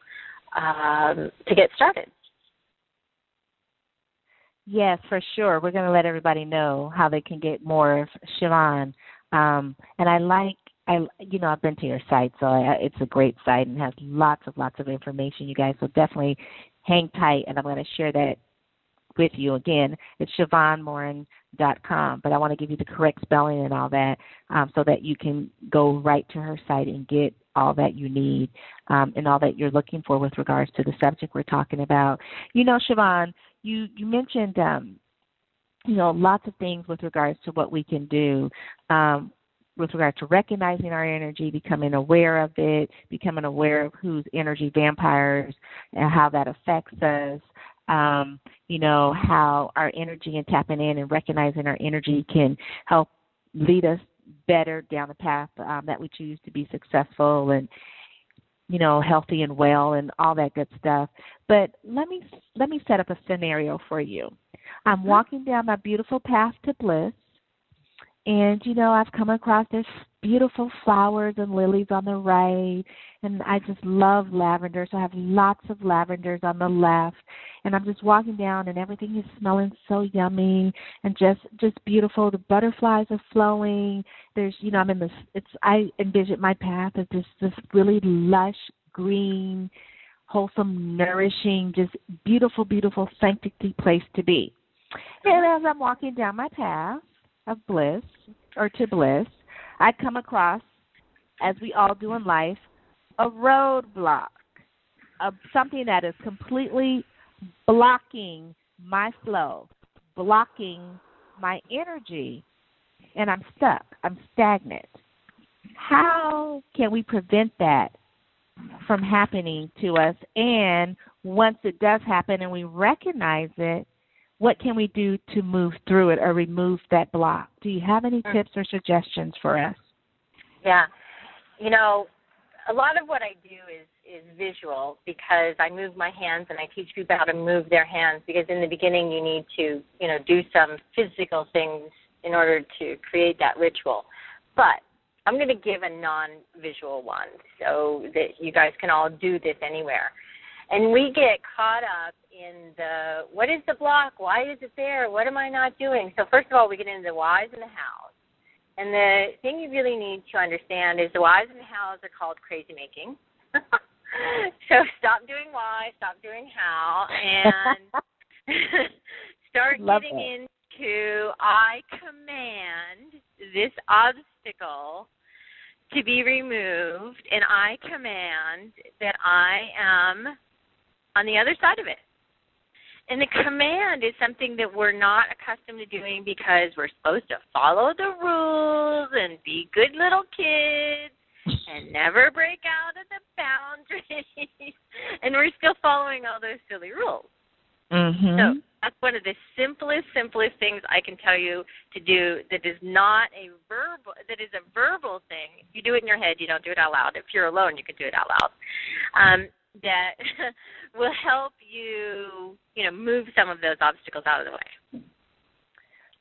um, to get started. Yes, for sure. We're going to let everybody know how they can get more of Sheevaun. Um, and I like, I you know, I've been to your site, so I, it's a great site and has lots of lots of information. You guys will definitely hang tight, and I'm going to share that with you again. It's SheevaunMoran.com, but I want to give you the correct spelling and all that, um, so that you can go right to her site and get all that you need um, and all that you're looking for with regards to the subject we're talking about. You know, Sheevaun, you you mentioned um, you know lots of things with regards to what we can do. Um, with regard to recognizing our energy, becoming aware of it, becoming aware of who's energy vampires and how that affects us. Um, you know, how our energy and tapping in and recognizing our energy can help lead us better down the path um, that we choose to be successful and you know healthy and well and all that good stuff but let me let me set up a scenario for you i'm Mm-hmm. walking down my beautiful path to bliss and you know i've come across this beautiful flowers and lilies on the right and i just love lavender so i have lots of lavenders on the left. And i'm just walking down and everything is smelling so yummy and just just beautiful. The butterflies are flowing. There's you know i'm in this it's i envision my path as this this really lush green wholesome nourishing just beautiful beautiful sanctity place to be. And as i'm walking down my path of bliss or to bliss i come across as we all do in life a roadblock of something that is completely blocking my flow blocking my energy and I'm stuck. I'm stagnant. How can we prevent that from happening to us? And once it does happen and we recognize it, what can we do to move through it or remove that block? Do you have any Mm. tips or suggestions for us? Yeah. You know, a lot of what I do is is visual because I move my hands and I teach people how to move their hands because in the beginning you need to, you know, do some physical things in order to create that ritual. But I'm going to give a non-visual one so that you guys can all do this anywhere. And we get caught up in the what is the block? Why is it there? What am I not doing? So first of all, we get into the whys and the hows. And the thing you really need to understand is the whys and hows are called crazy making. (laughs) so stop doing why, stop doing how, and (laughs) start Love getting it. into I command this obstacle to be removed, and I command that I am on the other side of it. And the command is something that we're not accustomed to doing because we're supposed to follow the rules and be good little kids and never break out of the boundaries. (laughs) and we're still following all those silly rules. Mhm. So that's one of the simplest, simplest things I can tell you to do that is not a verbal that is a verbal thing. You do it in your head, you don't do it out loud. If you're alone you can do it out loud. Um, that (laughs) will help you, you know, move some of those obstacles out of the way.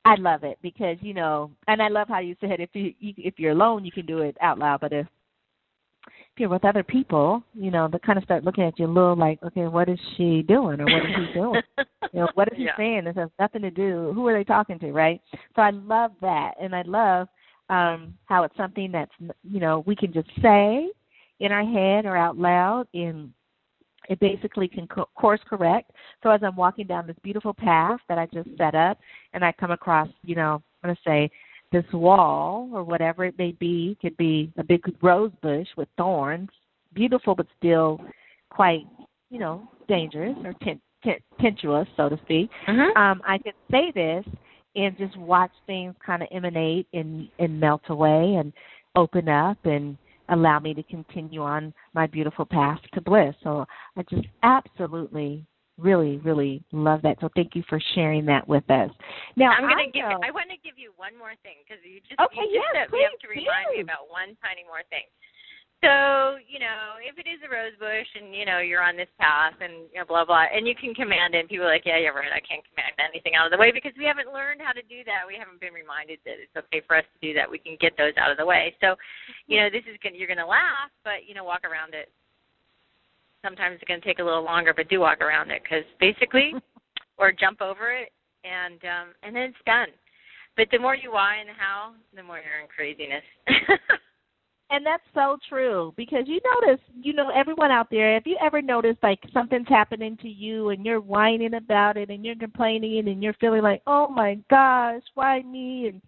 I love it because you know, and I love how you said if you, you if you're alone, you can do it out loud, but if if you're with other people, you know, they kind of start looking at you a little like, okay, what is she doing or what is he (laughs) doing? you know, what is he Yeah. saying? This has nothing to do. Who are they talking to, right? So I love that, and I love um how it's something that's you know we can just say in our head or out loud in it basically can co- course correct. So as I'm walking down this beautiful path that I just set up, and I come across, you know, I'm going to say this wall or whatever it may be, could be a big rose bush with thorns, beautiful but still quite, you know, dangerous or ten- ten- so to speak. Mm-hmm. Um, I can say this and just watch things kind of emanate and and melt away and open up and allow me to continue on my beautiful path to bliss. So I just absolutely, really, really love that. So thank you for sharing that with us. Now I'm going to give. I want to give you one more thing because you just Okay, you just yes, you have to please remind me about one tiny more thing. So you know, if it is a rose bush and you know you're on this path and you know blah blah, and you can command it, and people are like, yeah, you're right, I can't command anything out of the way because we haven't learned how to do that. We haven't been reminded that it's okay for us to do that. We can get those out of the way. So, you know, this is gonna you're gonna laugh, but you know, walk around it. Sometimes it's gonna take a little longer, but do walk around it because basically, (laughs) or jump over it, and um, and then it's done. But the more you why and how, the more you're in craziness. (laughs) And that's so true because you notice, you know, everyone out there, if you ever notice like something's happening to you and you're whining about it and you're complaining and you're feeling like, oh my gosh, why me? And,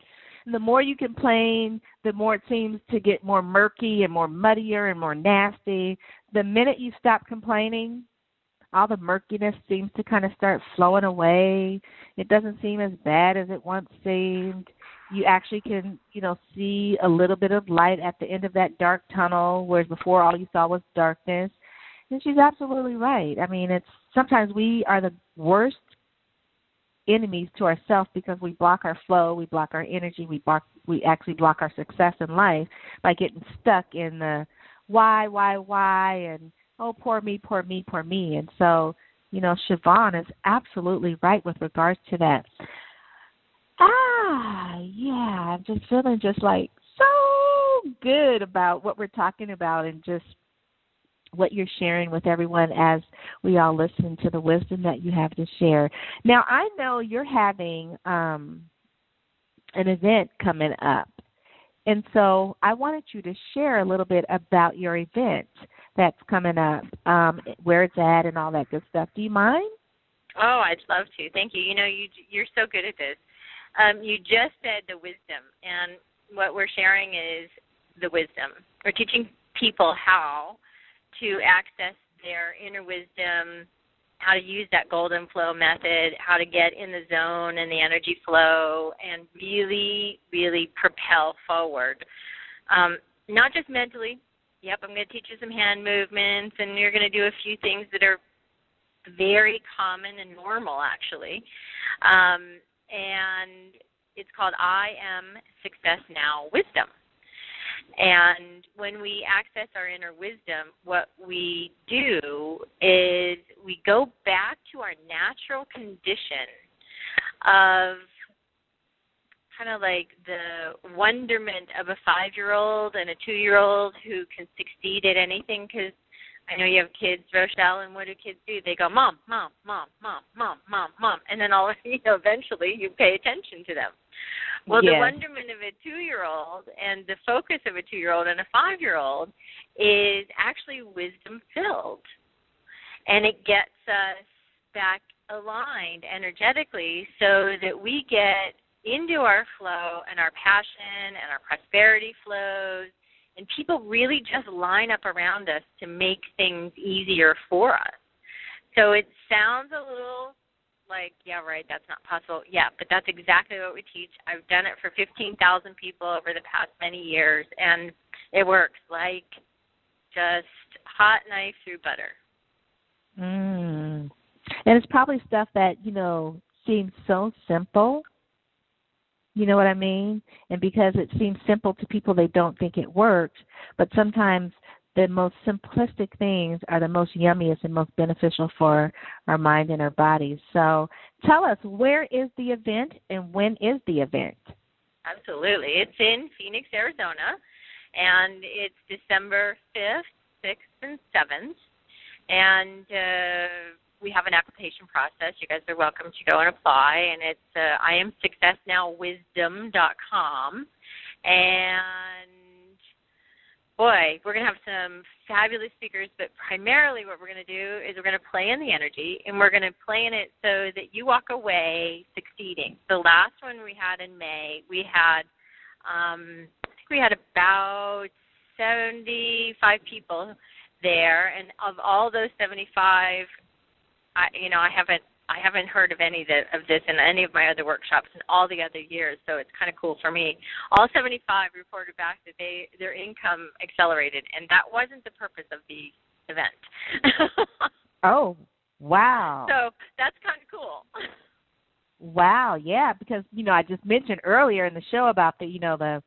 and the more you complain, the more it seems to get more murky and more muddier and more nasty. The minute you stop complaining, all the murkiness seems to kind of start flowing away. It doesn't seem as bad as it once seemed you actually can, you know, see a little bit of light at the end of that dark tunnel, whereas before all you saw was darkness. And she's absolutely right. I mean, it's sometimes we are the worst enemies to ourselves because we block our flow, we block our energy, we block we actually block our success in life by getting stuck in the why, why, why and oh poor me, poor me, poor me. And so, you know, Sheevaun is absolutely right with regards to that. Ah, yeah, I'm just feeling just like so good about what we're talking about and just what you're sharing with everyone as we all listen to the wisdom that you have to share. Now, I know you're having um, an event coming up. And so I wanted you to share a little bit about your event that's coming up, um, where it's at, and all that good stuff. Do you mind? Oh, I'd love to. Thank you. You know, you you're so good at this. Um, you just said the wisdom, and what we're sharing is the wisdom. We're teaching people how to access their inner wisdom, how to use that golden flow method, how to get in the zone and the energy flow, and really, really propel forward. Um, not just mentally. Yep, I'm going to teach you some hand movements, and you're going to do a few things that are very common and normal, actually. Um, and it's called I Am Success Now Wisdom. And when we access our inner wisdom, what we do is we go back to our natural condition of kind of like the wonderment of a five year old and a two year old who can succeed at anything because I know you have kids, Rochelle, and what do kids do? They go, Mom, Mom, Mom, Mom, Mom, Mom, Mom, and then all (laughs) you know, eventually you pay attention to them. Well, yes. the wonderment of a two year old and the focus of a two year old and a five year old is actually wisdom filled. And it gets us back aligned energetically so that we get into our flow and our passion and our prosperity flows and people really just line up around us to make things easier for us. So it sounds a little like, yeah, right, that's not possible. Yeah, but that's exactly what we teach. I've done it for 15,000 people over the past many years, and it works like just hot knife through butter. Mm. And it's probably stuff that, you know, seems so simple. You know what I mean? And because it seems simple to people, they don't think it works. But sometimes the most simplistic things are the most yummiest and most beneficial for our mind and our bodies. So tell us, where is the event and when is the event? Absolutely. It's in Phoenix, Arizona, and it's December 5th, 6th, and 7th. And uh, we have an application process. You guys are welcome to go and apply, and it's uh, iamsuccessnowwisdom.com. And boy, we're going to have some fabulous speakers, but primarily what we're going to do is we're going to play in the energy and we're going to play in it so that you walk away succeeding. The last one we had in May, we had, um, I think we had about 75 people there, and of all those 75, I, you know, I haven't I haven't heard of any that, of this in any of my other workshops in all the other years, so it's kind of cool for me. All 75 reported back that they their income accelerated, and that wasn't the purpose of the event. (laughs) oh, wow! So that's kind of cool. Wow, yeah, because you know I just mentioned earlier in the show about the you know the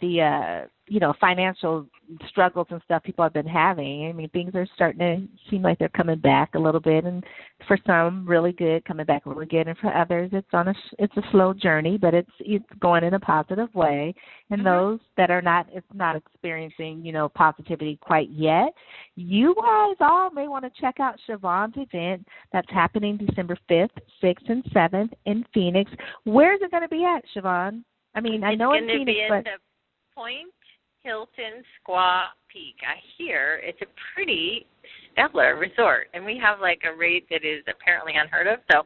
the uh you know financial struggles and stuff people have been having. I mean, things are starting to seem like they're coming back a little bit, and for some, really good, coming back really good, and for others, it's on a it's a slow journey, but it's it's going in a positive way. And mm-hmm. those that are not it's not experiencing you know positivity quite yet, you guys all may want to check out Sheevaun's event that's happening December fifth, sixth, and seventh in Phoenix. Where's it going to be at, Sheevaun? I mean, I know it's in Phoenix, but Pointe Hilton Squaw Peak. I hear it's a pretty stellar resort, and we have like a rate that is apparently unheard of. So,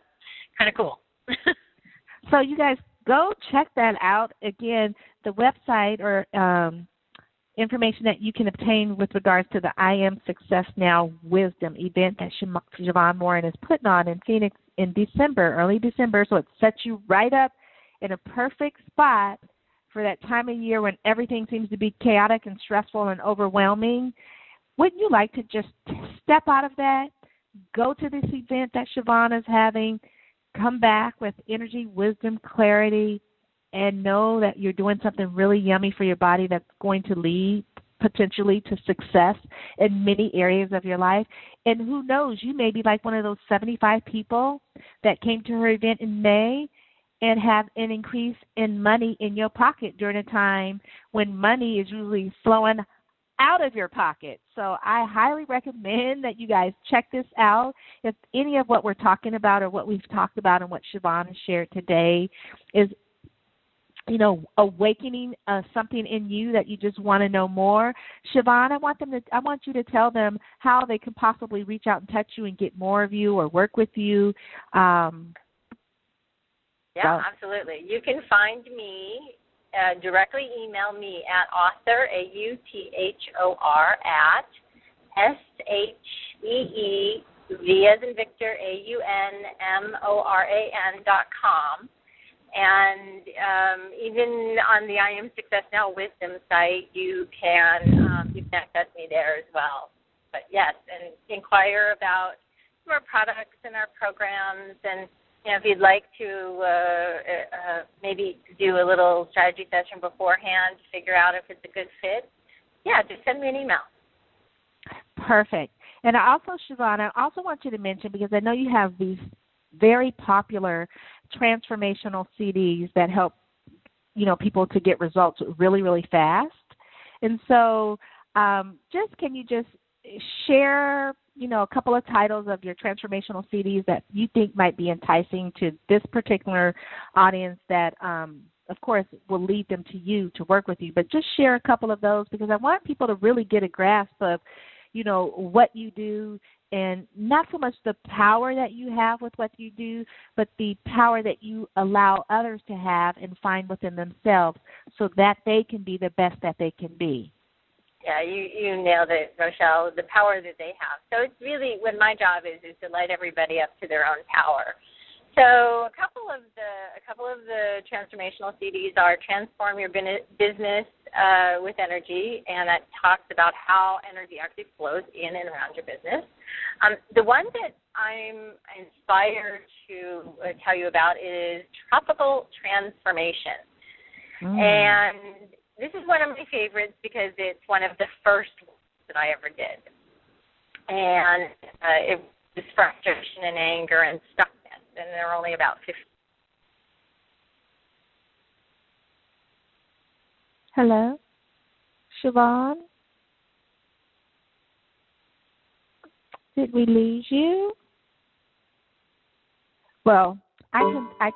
kind of cool. (laughs) so you guys go check that out. Again, the website or um, information that you can obtain with regards to the I Am Success Now Wisdom event that Sheevaun Moran is putting on in Phoenix in December, early December. So it sets you right up in a perfect spot for that time of year when everything seems to be chaotic and stressful and overwhelming, wouldn't you like to just step out of that, go to this event that Sheevaun is having, come back with energy, wisdom, clarity, and know that you're doing something really yummy for your body that's going to lead potentially to success in many areas of your life. And who knows, you may be like one of those 75 people that came to her event in May and have an increase in money in your pocket during a time when money is usually flowing out of your pocket. So I highly recommend that you guys check this out. If any of what we're talking about or what we've talked about and what Sheevaun has shared today is you know, awakening uh, something in you that you just want to know more. Sheevaun, I want them to I want you to tell them how they can possibly reach out and touch you and get more of you or work with you. Um, yeah, absolutely. You can find me uh, directly. Email me at author a u t h o r at s h e e v as in Victor a u n m o r a n dot com. And um, even on the I Am Success Now Wisdom site, you can um, you can access me there as well. But yes, and inquire about our products and our programs and you know, if you'd like to uh, uh, maybe do a little strategy session beforehand to figure out if it's a good fit, yeah, just send me an email. Perfect. And I also, Sheevaun, I also want you to mention because I know you have these very popular transformational CDs that help, you know, people to get results really, really fast. And so, um, just can you just share you know, a couple of titles of your transformational CDs that you think might be enticing to this particular audience that um of course will lead them to you to work with you. But just share a couple of those because i want people to really get a grasp of you know what you do and not so much the power that you have with what you do but the power that you allow others to have and find within themselves so that they can be the best that they can be yeah, you you nailed it, Rochelle. The power that they have. So it's really what my job is is to light everybody up to their own power. So a couple of the a couple of the transformational CDs are transform your business uh, with energy, and that talks about how energy actually flows in and around your business. Um, the one that I'm inspired to uh, tell you about is tropical transformation, mm. and this is one of my favorites because it's one of the first that I ever did, and uh, it was frustration and anger and stuff and they're only about 50. Hello, Sheevaun? Did we lose you? Well, I can I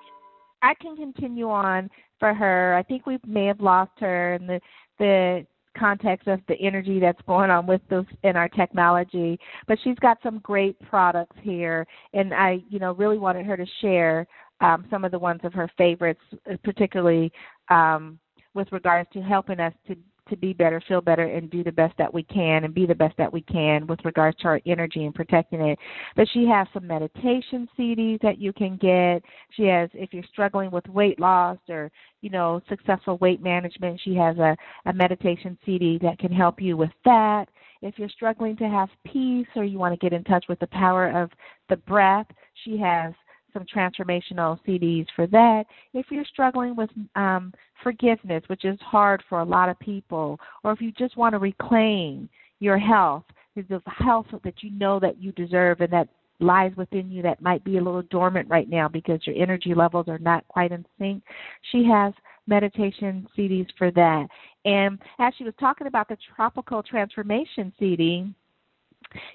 I can continue on for her. I think we may have lost her in the the context of the energy that's going on with those in our technology. But she's got some great products here, and I, you know, really wanted her to share um, some of the ones of her favorites, particularly um, with regards to helping us to to be better, feel better, and do the best that we can, and be the best that we can with regards to our energy and protecting it. But she has some meditation CDs that you can get. She has, if you're struggling with weight loss or you know successful weight management, she has a, a meditation CD that can help you with that. If you're struggling to have peace or you want to get in touch with the power of the breath, she has some transformational CDs for that. If you're struggling with um, forgiveness, which is hard for a lot of people, or if you just want to reclaim your health, the health that you know that you deserve and that lies within you that might be a little dormant right now because your energy levels are not quite in sync. She has meditation CDs for that. And as she was talking about the tropical transformation CD,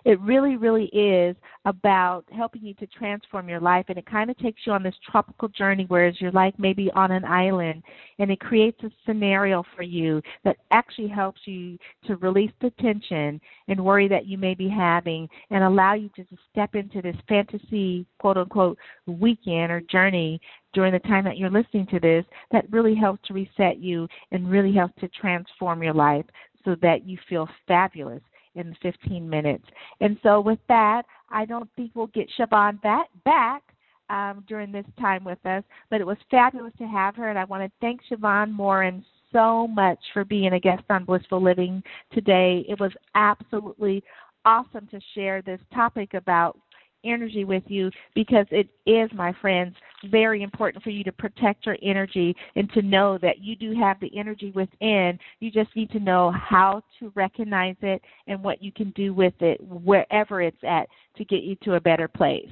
it really, really is about helping you to transform your life, and it kind of takes you on this tropical journey, whereas you're like maybe on an island, and it creates a scenario for you that actually helps you to release the tension and worry that you may be having, and allow you to step into this fantasy, quote unquote, weekend or journey during the time that you're listening to this that really helps to reset you and really helps to transform your life so that you feel fabulous in 15 minutes. And so, with that, I don't think we'll get Sheevaun back, back um, during this time with us, but it was fabulous to have her, and I want to thank Sheevaun Moran so much for being a guest on Blissful Living today. It was absolutely awesome to share this topic about energy with you because it is, my friends, very important for you to protect your energy and to know that you do have the energy within. You just need to know how to recognize it and what you can do with it wherever it's at to get you to a better place.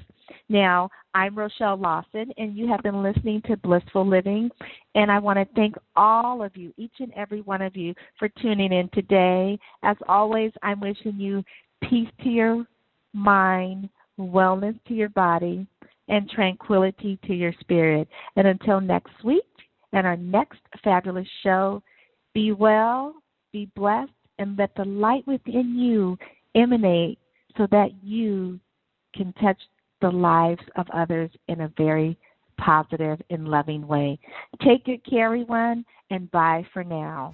Now, I'm Rochelle Lawson, and you have been listening to Blissful Living. And I want to thank all of you, each and every one of you, for tuning in today. As always, I'm wishing you peace to your mind, wellness to your body, and tranquility to your spirit. And until next week and our next fabulous show, be well, be blessed, and let the light within you emanate so that you can touch the lives of others in a very positive and loving way. Take good care, everyone, and bye for now.